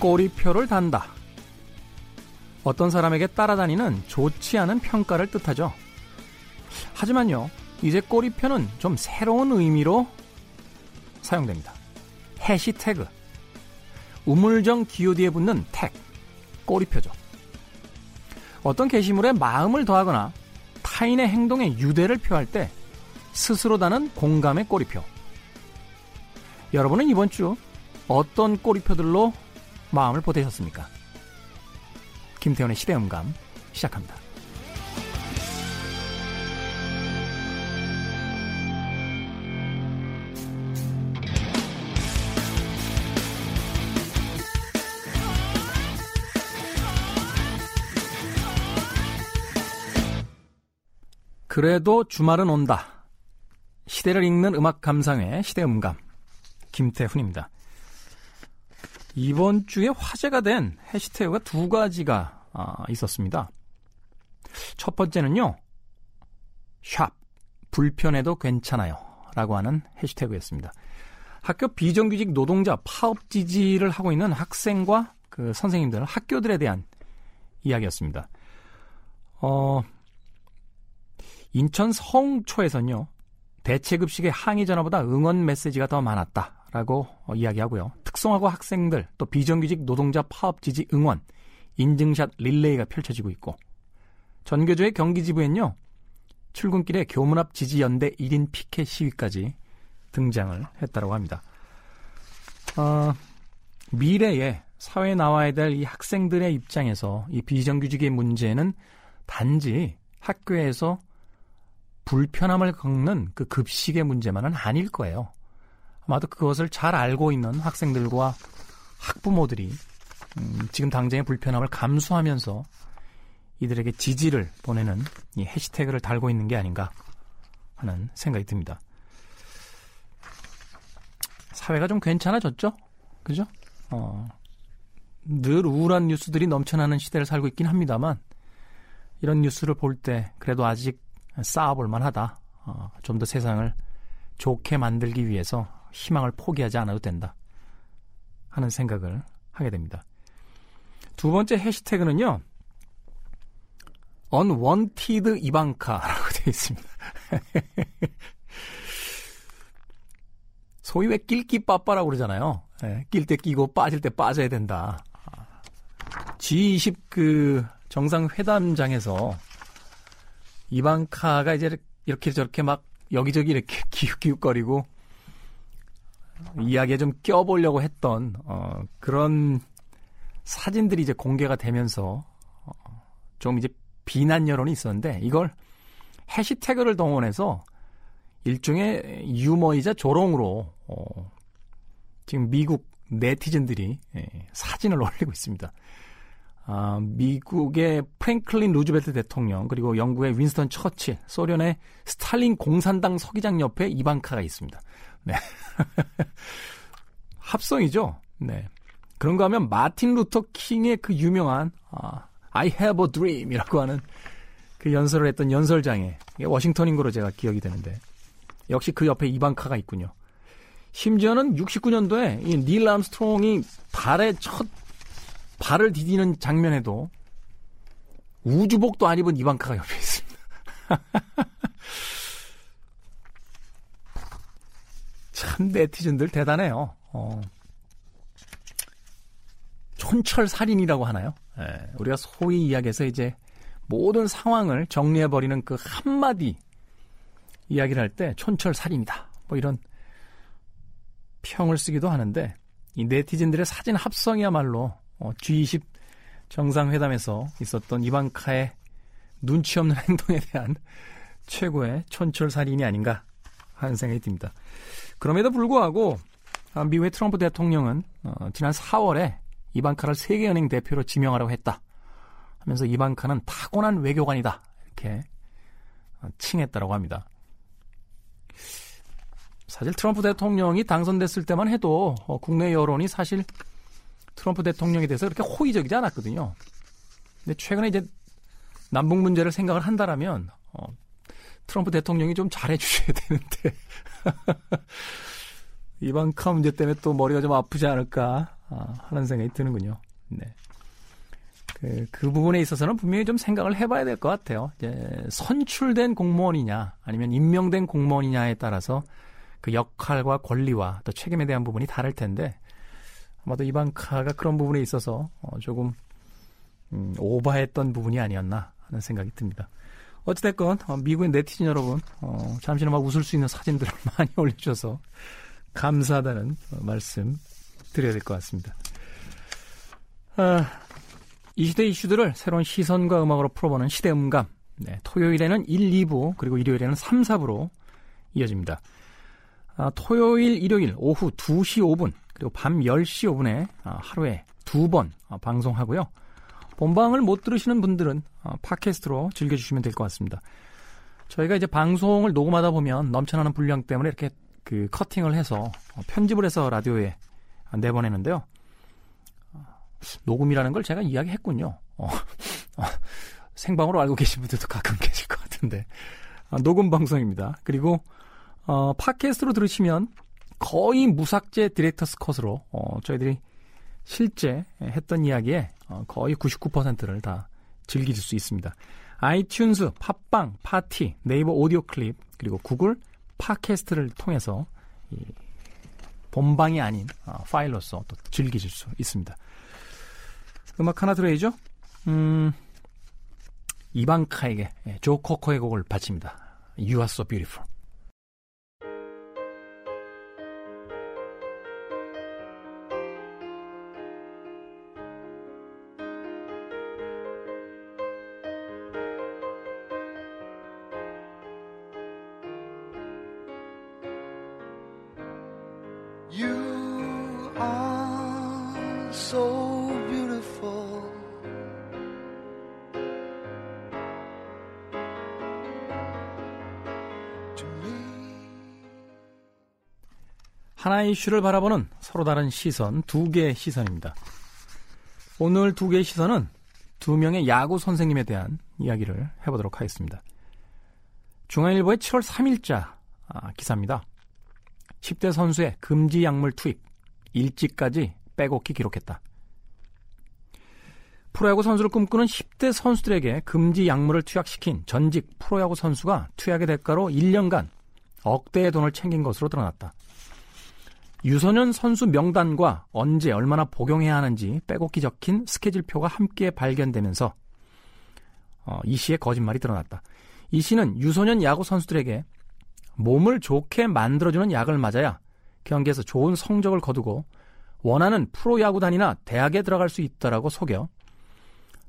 꼬리표를 단다. 어떤 사람에게 따라다니는 좋지 않은 평가를 뜻하죠. 하지만요, 이제 꼬리표는 좀 새로운 의미로 사용됩니다. 해시태그. 우물정 기호디에 붙는 택. 꼬리표죠. 어떤 게시물에 마음을 더하거나 타인의 행동에 유대를 표할 때 스스로 다는 공감의 꼬리표. 여러분은 이번 주 어떤 꼬리표들로 마음을 보태셨습니까? 김태훈의 시대음감 시작합니다. 그래도 주말은 온다. 시대를 읽는 음악 감상회 시대음감 김태훈입니다. 이번 주에 화제가 된 해시태그가 두 가지가 아, 있었습니다. 첫 번째는요. 샵 불편해도 괜찮아요 라고 하는 해시태그였습니다. 학교 비정규직 노동자 파업 지지를 하고 있는 학생과 그 선생님들, 학교들에 대한 이야기였습니다. 어, 인천 성초에서는요, 대체급식의 항의 전화보다 응원 메시지가 더 많았다 라고 어, 이야기하고요. 특성화고 학생들, 또 비정규직 노동자 파업 지지 응원, 인증샷 릴레이가 펼쳐지고 있고, 전교조의 경기지부엔요, 출근길에 교문 앞 지지연대 1인 피켓 시위까지 등장을 했다고 합니다. 어, 미래에 사회에 나와야 될 이 학생들의 입장에서 이 비정규직의 문제는 단지 학교에서 불편함을 겪는 그 급식의 문제만은 아닐 거예요. 아마도 그것을 잘 알고 있는 학생들과 학부모들이 음, 지금 당장의 불편함을 감수하면서 이들에게 지지를 보내는 이 해시태그를 달고 있는 게 아닌가 하는 생각이 듭니다. 사회가 좀 괜찮아졌죠? 그죠? 어, 늘 우울한 뉴스들이 넘쳐나는 시대를 살고 있긴 합니다만 이런 뉴스를 볼 때 그래도 아직 쌓아볼 만하다. 어, 좀 더 세상을 좋게 만들기 위해서 희망을 포기하지 않아도 된다. 하는 생각을 하게 됩니다. 두 번째 해시태그는요. unwanted 이방카라고 되어 있습니다. 소위 왜 낄끼 빠빠라고 그러잖아요. 네, 낄때 끼고 빠질 때 빠져야 된다. G20 그 정상회담장에서 이방카가 이제 이렇게 저렇게 막 여기저기 이렇게 기웃기웃거리고 이야기에 좀 껴보려고 했던 어, 그런 사진들이 이제 공개가 되면서 어, 좀 이제 비난 여론이 있었는데 이걸 해시태그를 동원해서 일종의 유머이자 조롱으로 어, 지금 미국 네티즌들이 예, 사진을 올리고 있습니다. 아, 미국의 프랭클린 루즈벨트 대통령 그리고 영국의 윈스턴 처칠, 소련의 스탈린 공산당 서기장 옆에 이방카가 있습니다. 네. 합성이죠. 네. 그런가 하면 마틴 루터 킹의 그 유명한 아, I have a dream이라고 하는 그 연설을 했던 연설장에 워싱턴인 거로 제가 기억이 되는데 역시 그 옆에 이방카가 있군요. 심지어는 69년도에 이닐 암스트롱이 달에 첫 발을 디디는 장면에도 우주복도 안 입은 이방카가 옆에 있습니다. 참 네티즌들 대단해요. 어. 촌철 살인이라고 하나요? 예, 우리가 소위 이야기해서 이제 모든 상황을 정리해 버리는 그 한마디 이야기를 할 때 촌철 살인이다. 뭐 이런 평을 쓰기도 하는데 이 네티즌들의 사진 합성이야말로 어, G20 정상회담에서 있었던 이방카의 눈치 없는 행동에 대한 최고의 촌철살인이 아닌가 하는 생각이 듭니다. 그럼에도 불구하고 아, 미국의 트럼프 대통령은 어, 지난 4월에 이방카를 세계은행 대표로 지명하라고 했다. 하면서 이방카는 타고난 외교관이다. 이렇게 어, 칭했다고 합니다. 사실 트럼프 대통령이 당선됐을 때만 해도 어, 국내 여론이 사실 트럼프 대통령에 대해서 그렇게 호의적이지 않았거든요. 근데 최근에 이제 남북 문제를 생각을 한다라면 어, 트럼프 대통령이 좀 잘해 주셔야 되는데 이방카 문제 때문에 또 머리가 좀 아프지 않을까 아, 하는 생각이 드는군요. 네. 그, 그 부분에 있어서는 분명히 좀 생각을 해봐야 될 것 같아요. 이제 선출된 공무원이냐, 아니면 임명된 공무원이냐에 따라서 그 역할과 권리와 또 책임에 대한 부분이 다를 텐데, 아마도 이방카가 그런 부분에 있어서 어, 조금 음, 오버했던 부분이 아니었나 하는 생각이 듭니다. 어찌됐건 어, 미국의 네티즌 여러분 어, 잠시나마 웃을 수 있는 사진들을 많이 올려주셔서 감사하다는 어, 말씀 드려야 될 것 같습니다. 아, 이 시대 이슈들을 새로운 시선과 음악으로 풀어보는 시대음감. 네, 토요일에는 1, 2부 그리고 일요일에는 3, 4부로 이어집니다. 아, 토요일, 일요일 오후 2시 5분 그리고 밤 10시 5분에 아, 하루에 두번 아, 방송하고요. 본방을 못 들으시는 분들은 아, 팟캐스트로 즐겨주시면 될 것 같습니다. 저희가 이제 방송을 녹음하다 보면 넘쳐나는 분량 때문에 이렇게 그 커팅을 해서 어, 편집을 해서 라디오에 내보내는데요. 녹음이라는 걸 제가 이야기했군요. 어, 어, 생방으로 알고 계신 분들도 가끔 계실 것 같은데 아, 녹음 방송입니다. 그리고 어, 팟캐스트로 들으시면 거의 무삭제 디렉터스 컷으로 어, 저희들이 실제 했던 이야기에 어, 거의 99%를 다 즐길 수 있습니다. 아이튠즈, 팟빵, 팟티, 네이버 오디오 클립 그리고 구글 팟캐스트를 통해서 이 본방이 아닌 어, 파일로서 또 즐기실 수 있습니다. 음악 하나 들어야죠. 음, 이방카에게 예, 조 코커의 곡을 바칩니다. You are so beautiful. So beautiful. 하나의 이슈를 바라보는 서로 다른 시선, 두 개의 시선입니다. 오늘 두 개의 시선은 두 명의 야구 선생님에 대한 이야기를 해보도록 하겠습니다. 중앙일보의 7월 3일자 아, 기사입니다. 10대 선수의 금지 약물 투입, 일찍까지 빼곡히 기록했다. 프로야구 선수를 꿈꾸는 10대 선수들에게 금지 약물을 투약시킨 전직 프로야구 선수가 투약의 대가로 1년간 억대의 돈을 챙긴 것으로 드러났다. 유소년 선수 명단과 언제 얼마나 복용해야 하는지 빼곡히 적힌 스케줄표가 함께 발견되면서 어, 이 씨의 거짓말이 드러났다. 이 씨는 유소년 야구 선수들에게 몸을 좋게 만들어주는 약을 맞아야 경기에서 좋은 성적을 거두고 원하는 프로야구단이나 대학에 들어갈 수 있다라고 속여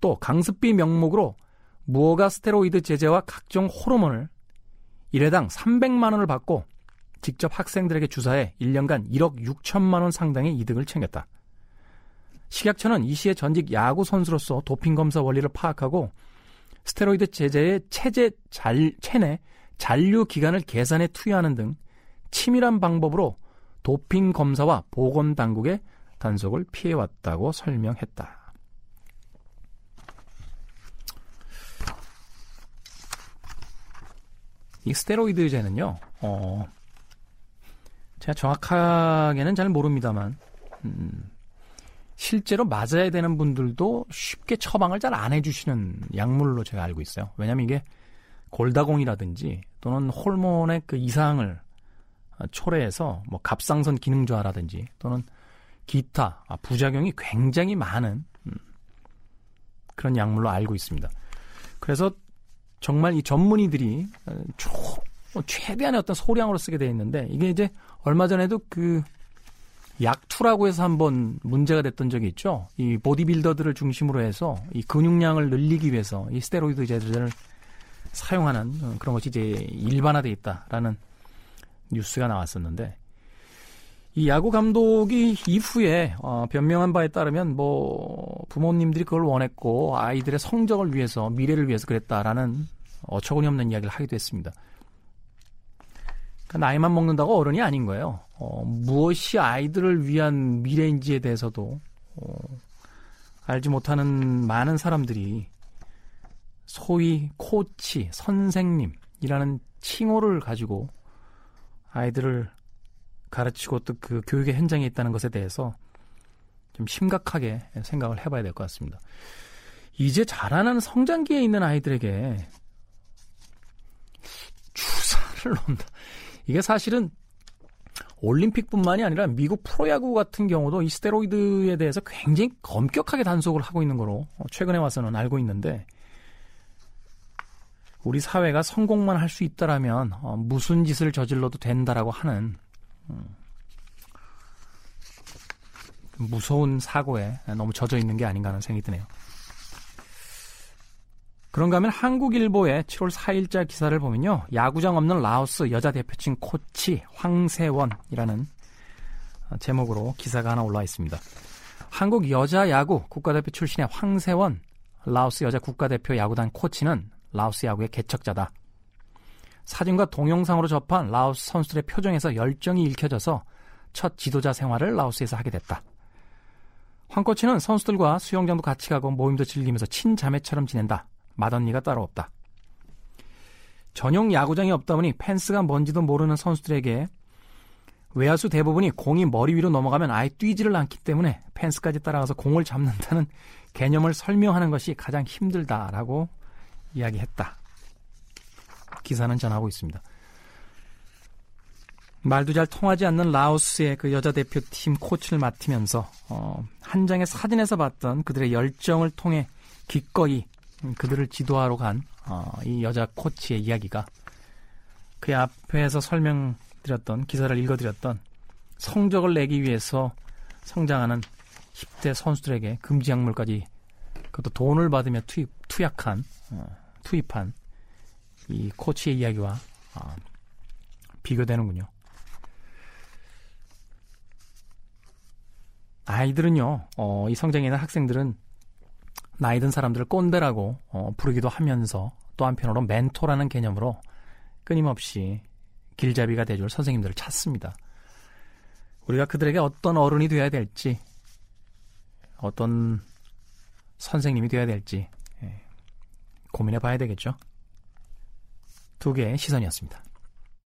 또 강습비 명목으로 무허가 스테로이드 제제와 각종 호르몬을 1회당 300만 원을 받고 직접 학생들에게 주사해 1년간 1억 6천만 원 상당의 이득을 챙겼다. 식약처는 이 씨의 전직 야구 선수로서 도핑 검사 원리를 파악하고 스테로이드 제제의 체제 잘, 체내 잔류 기간을 계산해 투여하는 등 치밀한 방법으로 도핑 검사와 보건 당국의 단속을 피해왔다고 설명했다. 이 스테로이드제는요, 어, 제가 정확하게는 잘 모릅니다만, 음, 실제로 맞아야 되는 분들도 쉽게 처방을 잘 안 해주시는 약물로 제가 알고 있어요. 왜냐면 이게 골다공이라든지 또는 호르몬의 그 이상을 초래해서 뭐 갑상선 기능 저하라든지 또는 기타 아, 부작용이 굉장히 많은 음, 그런 약물로 알고 있습니다. 그래서 정말 이 전문의들이 어, 초, 뭐 최대한의 어떤 소량으로 쓰게 돼 있는데 이게 이제 얼마 전에도 그 약투라고 해서 한번 문제가 됐던 적이 있죠. 이 보디빌더들을 중심으로 해서 이 근육량을 늘리기 위해서 이 스테로이드 제제를 사용하는 어, 그런 것이 이제 일반화돼 있다라는 뉴스가 나왔었는데 이 야구 감독이 이후에 어, 변명한 바에 따르면 뭐 부모님들이 그걸 원했고 아이들의 성적을 위해서 미래를 위해서 그랬다라는 어처구니 없는 이야기를 하기도 했습니다. 그러니까 나이만 먹는다고 어른이 아닌 거예요. 어, 무엇이 아이들을 위한 미래인지에 대해서도 어, 알지 못하는 많은 사람들이 소위 코치, 선생님이라는 칭호를 가지고 아이들을 가르치고 또 그 교육의 현장에 있다는 것에 대해서 좀 심각하게 생각을 해봐야 될 것 같습니다. 이제 자라나는 성장기에 있는 아이들에게 주사를 놓는다. 이게 사실은 올림픽뿐만이 아니라 미국 프로야구 같은 경우도 이 스테로이드에 대해서 굉장히 엄격하게 단속을 하고 있는 거로 최근에 와서는 알고 있는데 우리 사회가 성공만 할 수 있다라면 어, 무슨 짓을 저질러도 된다라고 하는 음, 무서운 사고에 너무 젖어 있는 게 아닌가 하는 생각이 드네요. 그런가 하면 한국일보의 7월 4일자 기사를 보면요. 야구장 없는 라오스 여자 대표팀 코치 황세원이라는 제목으로 기사가 하나 올라와 있습니다. 한국 여자 야구 국가대표 출신의 황세원 라오스 여자 국가대표 야구단 코치는 라오스 야구의 개척자다. 사진과 동영상으로 접한 라오스 선수들의 표정에서 열정이 읽혀져서 첫 지도자 생활을 라오스에서 하게 됐다. 황 코치는 선수들과 수영장도 같이 가고 모임도 즐기면서 친자매처럼 지낸다. 맏언니가 따로 없다. 전용 야구장이 없다 보니 펜스가 뭔지도 모르는 선수들에게 외야수 대부분이 공이 머리 위로 넘어가면 아예 뛰지를 않기 때문에 펜스까지 따라가서 공을 잡는다는 개념을 설명하는 것이 가장 힘들다라고 이야기했다. 기사는 전하고 있습니다. 말도 잘 통하지 않는 라오스의 그 여자 대표팀 코치를 맡으면서 어, 한 장의 사진에서 봤던 그들의 열정을 통해 기꺼이 그들을 지도하러 간이 어, 여자 코치의 이야기가 그 앞에서 설명드렸던 기사를 읽어드렸던 성적을 내기 위해서 성장하는 10대 선수들에게 금지 약물까지 그것도 돈을 받으며 투입, 투약한 어, 투입한 이 코치의 이야기와 어, 비교되는군요. 아이들은요, 어, 이 성장에 있는 학생들은 나이 든 사람들을 꼰대라고 어, 부르기도 하면서 또 한편으로 멘토라는 개념으로 끊임없이 길잡이가 돼줄 선생님들을 찾습니다. 우리가 그들에게 어떤 어른이 되어야 될지, 어떤 선생님이 되어야 될지 예, 고민해 봐야 되겠죠. 두 개의 시선이었습니다.